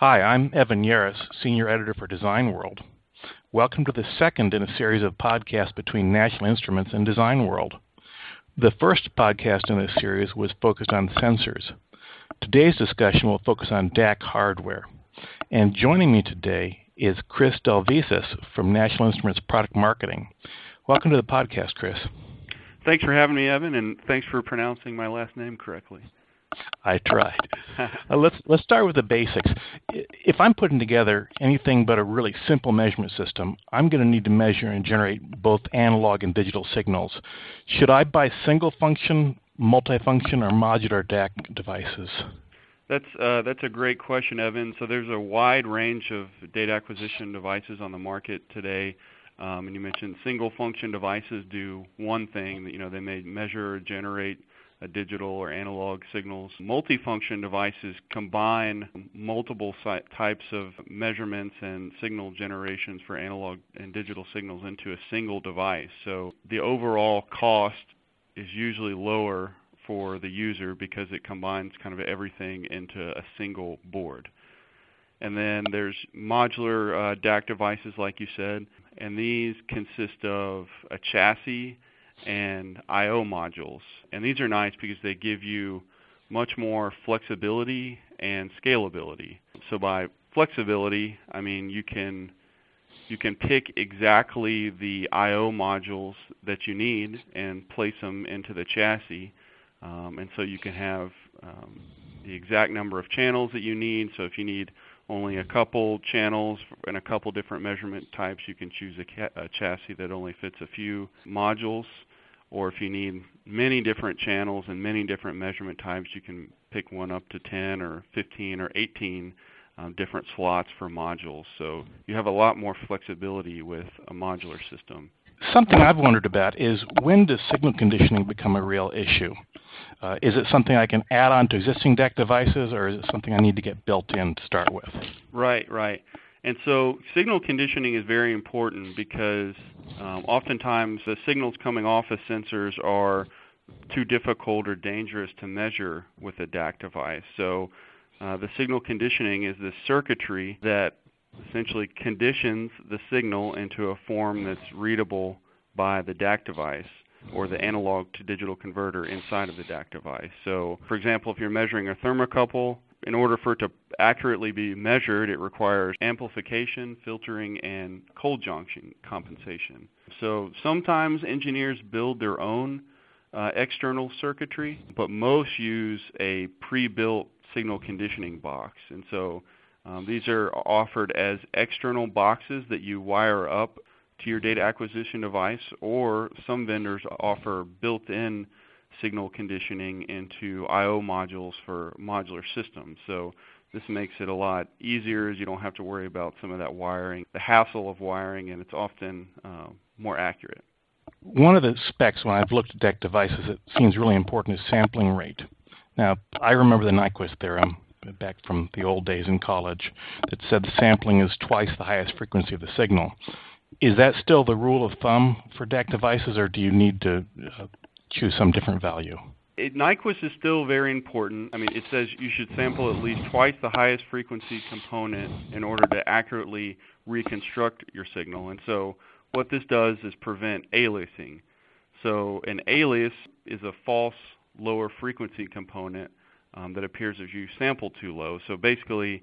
Hi, I'm Evan Yares, Senior Editor for Design World. Welcome to the second in a series of podcasts between National Instruments and Design World. The first podcast in this series was focused on sensors. Today's discussion will focus on DAQ hardware. And joining me today is Chris Delvisis from National Instruments Product Marketing. Welcome to the podcast, Chris. Thanks for having me, Evan, and thanks for pronouncing my last name correctly. I tried. uh, let's let's start with the basics. If I'm putting together anything but a really simple measurement system, I'm going to need to measure and generate both analog and digital signals. Should I buy single function, multifunction, or modular DAQ devices? That's uh, that's a great question, Evan. So there's a wide range of data acquisition devices on the market today. Um, and you mentioned single function devices do one thing. You know, they may measure generate digital or analog signals. Multifunction devices combine multiple types of measurements and signal generations for analog and digital signals into a single device. So the overall cost is usually lower for the user because it combines kind of everything into a single board. And then there's modular uh, DAQ devices, like you said, and these consist of a chassis and I/O modules. And these are nice because they give you much more flexibility and scalability. So by flexibility, I mean you can you can pick exactly the I/O modules that you need and place them into the chassis, um, and so you can have um, the exact number of channels that you need. So if you need only a couple channels and a couple different measurement types, you can choose a, ca- a chassis that only fits a few modules or if you need many different channels and many different measurement types, you can pick one up to 10 or 15 or 18 um, different slots for modules. So you have a lot more flexibility with a modular system. Something I've wondered about is when does signal conditioning become a real issue? Uh, is it something I can add on to existing DAQ devices, or is it something I need to get built in to start with? Right, right. And so signal conditioning is very important because um, oftentimes the signals coming off of sensors are too difficult or dangerous to measure with a DAQ device. So uh, the signal conditioning is the circuitry that essentially conditions the signal into a form that's readable by the DAQ device or the analog to digital converter inside of the DAQ device. So, for example, if you're measuring a thermocouple, in order for it to accurately be measured, it requires amplification, filtering, and cold junction compensation. So sometimes engineers build their own uh, external circuitry, but most use a pre-built signal conditioning box. And so um, these are offered as external boxes that you wire up to your data acquisition device, or some vendors offer built-in signal conditioning into I/O modules for modular systems. So this makes it a lot easier as you don't have to worry about some of that wiring, the hassle of wiring, and it's often uh, more accurate. One of the specs when I've looked at DAQ devices that seems really important is sampling rate. Now, I remember the Nyquist theorem back from the old days in college that said the sampling is twice the highest frequency of the signal. Is that still the rule of thumb for DAQ devices, or do you need to uh, choose some different value? It, Nyquist is still very important. I mean, it says you should sample at least twice the highest frequency component in order to accurately reconstruct your signal. And so, what this does is prevent aliasing. So, an alias is a false lower frequency component um, that appears if you sample too low. So, basically,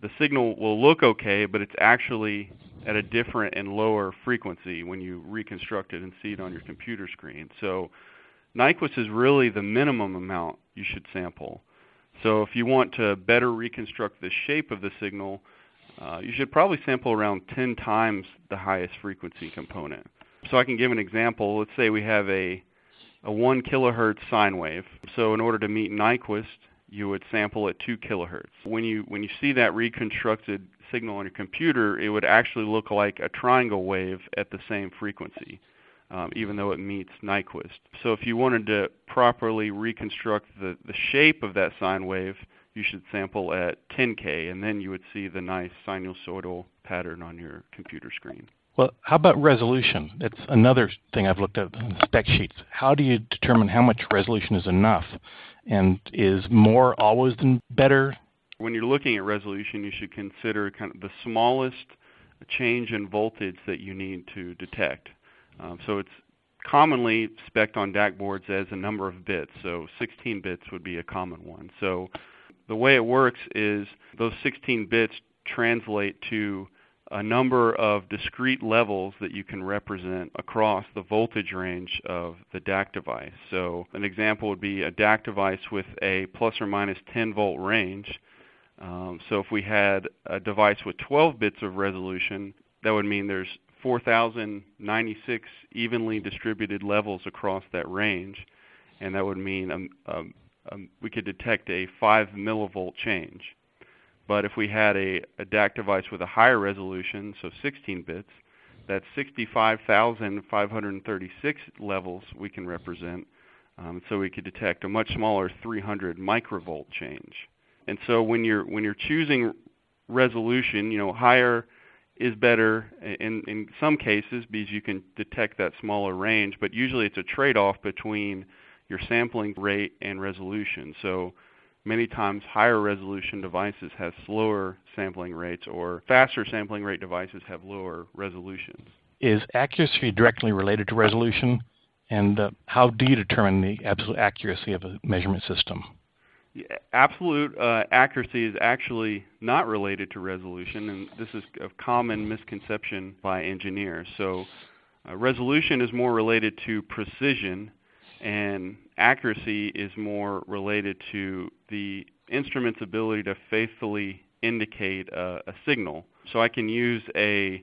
the signal will look okay, but it's actually at a different and lower frequency when you reconstruct it and see it on your computer screen. So Nyquist is really the minimum amount you should sample. So if you want to better reconstruct the shape of the signal, uh, you should probably sample around 10 times the highest frequency component. So I can give an example. Let's say we have a, a 1 kilohertz sine wave. So in order to meet Nyquist, you would sample at 2 kilohertz. When you, when you see that reconstructed signal on your computer, it would actually look like a triangle wave at the same frequency um, even though it meets Nyquist. So if you wanted to properly reconstruct the, the shape of that sine wave, you should sample at 10K, and then you would see the nice sinusoidal pattern on your computer screen. Well, how about resolution? That's another thing I've looked at in spec sheets. How do you determine how much resolution is enough? And is more always than better when you're looking at resolution, you should consider kind of the smallest change in voltage that you need to detect. Um, so it's commonly spec'd on DAQ boards as a number of bits. So 16 bits would be a common one. So the way it works is those 16 bits translate to a number of discrete levels that you can represent across the voltage range of the DAQ device. So an example would be a DAQ device with a plus or minus 10 volt range. Um, so if we had a device with 12 bits of resolution, that would mean there's 4,096 evenly distributed levels across that range, and that would mean um, um, um, we could detect a 5 millivolt change. But if we had a, a DAQ device with a higher resolution, so 16 bits, that's 65,536 levels we can represent. Um, so we could detect a much smaller 300 microvolt change. And so when you're when you're choosing resolution, you know, higher is better in in some cases because you can detect that smaller range, but usually it's a trade-off between your sampling rate and resolution. So many times higher resolution devices have slower sampling rates or faster sampling rate devices have lower resolutions. Is accuracy directly related to resolution? And uh, how do you determine the absolute accuracy of a measurement system? Absolute uh, accuracy is actually not related to resolution, and this is a common misconception by engineers. So, uh, resolution is more related to precision, and accuracy is more related to the instrument's ability to faithfully indicate a, a signal. So I can use a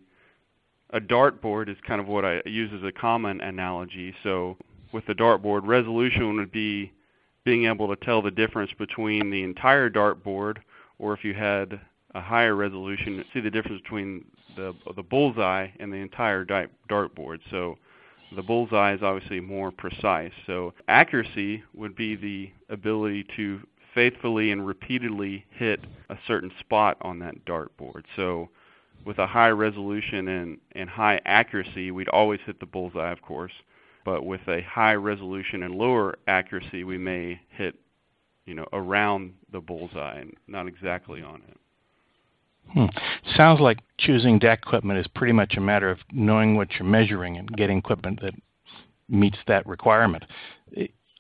a dartboard is kind of what I use as a common analogy. So with the dartboard, resolution would be being able to tell the difference between the entire dartboard, or if you had a higher resolution, see the difference between the the bullseye and the entire dartboard. So the bullseye is obviously more precise. So accuracy would be the ability to faithfully and repeatedly hit a certain spot on that dartboard. So with a high resolution and, and high accuracy, we'd always hit the bullseye, of course. But with a high resolution and lower accuracy, we may hit, you know, around the bullseye and not exactly on it. Hmm. Sounds like choosing DAQ equipment is pretty much a matter of knowing what you're measuring and getting equipment that meets that requirement.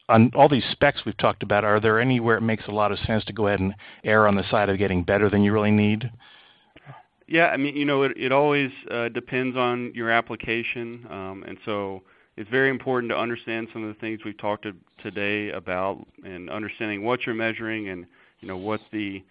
On all these specs we've talked about, are there anywhere it makes a lot of sense to go ahead and err on the side of getting better than you really need? Yeah, I mean, you know, it, it always uh, depends on your application, um, and so it's very important to understand some of the things we've talked to today about, and understanding what you're measuring, and you know what the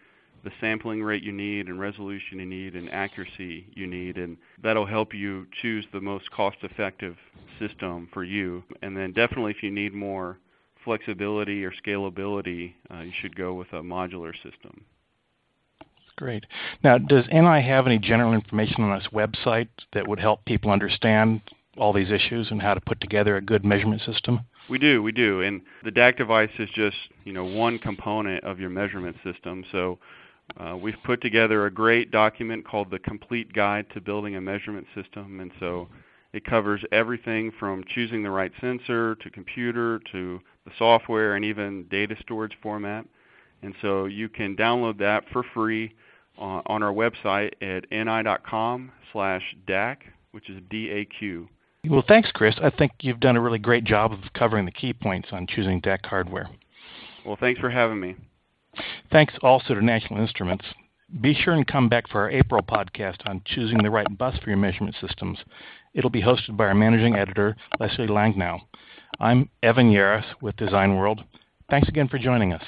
the sampling rate you need and resolution you need and accuracy you need and that'll help you choose the most cost effective system for you. And then definitely if you need more flexibility or scalability uh, you should go with a modular system. Great. Now does ni have any general information on its website that would help people understand all these issues and how to put together a good measurement system we do, we do, and the DAQ device is just you know one component of your measurement system. So uh, we've put together a great document called the Complete Guide to Building a Measurement System, and so it covers everything from choosing the right sensor to computer to the software and even data storage format. And so you can download that for free uh, on our website at ni.com/daq, which is D-A-Q. Well, thanks, Chris. I think you've done a really great job of covering the key points on choosing DAQ hardware. Well, thanks for having me. Thanks also to National Instruments. Be sure and come back for our April podcast on choosing the right bus for your measurement systems. It'll be hosted by our managing editor, Leslie Langnau. I'm Evan Yares with Design World. Thanks again for joining us.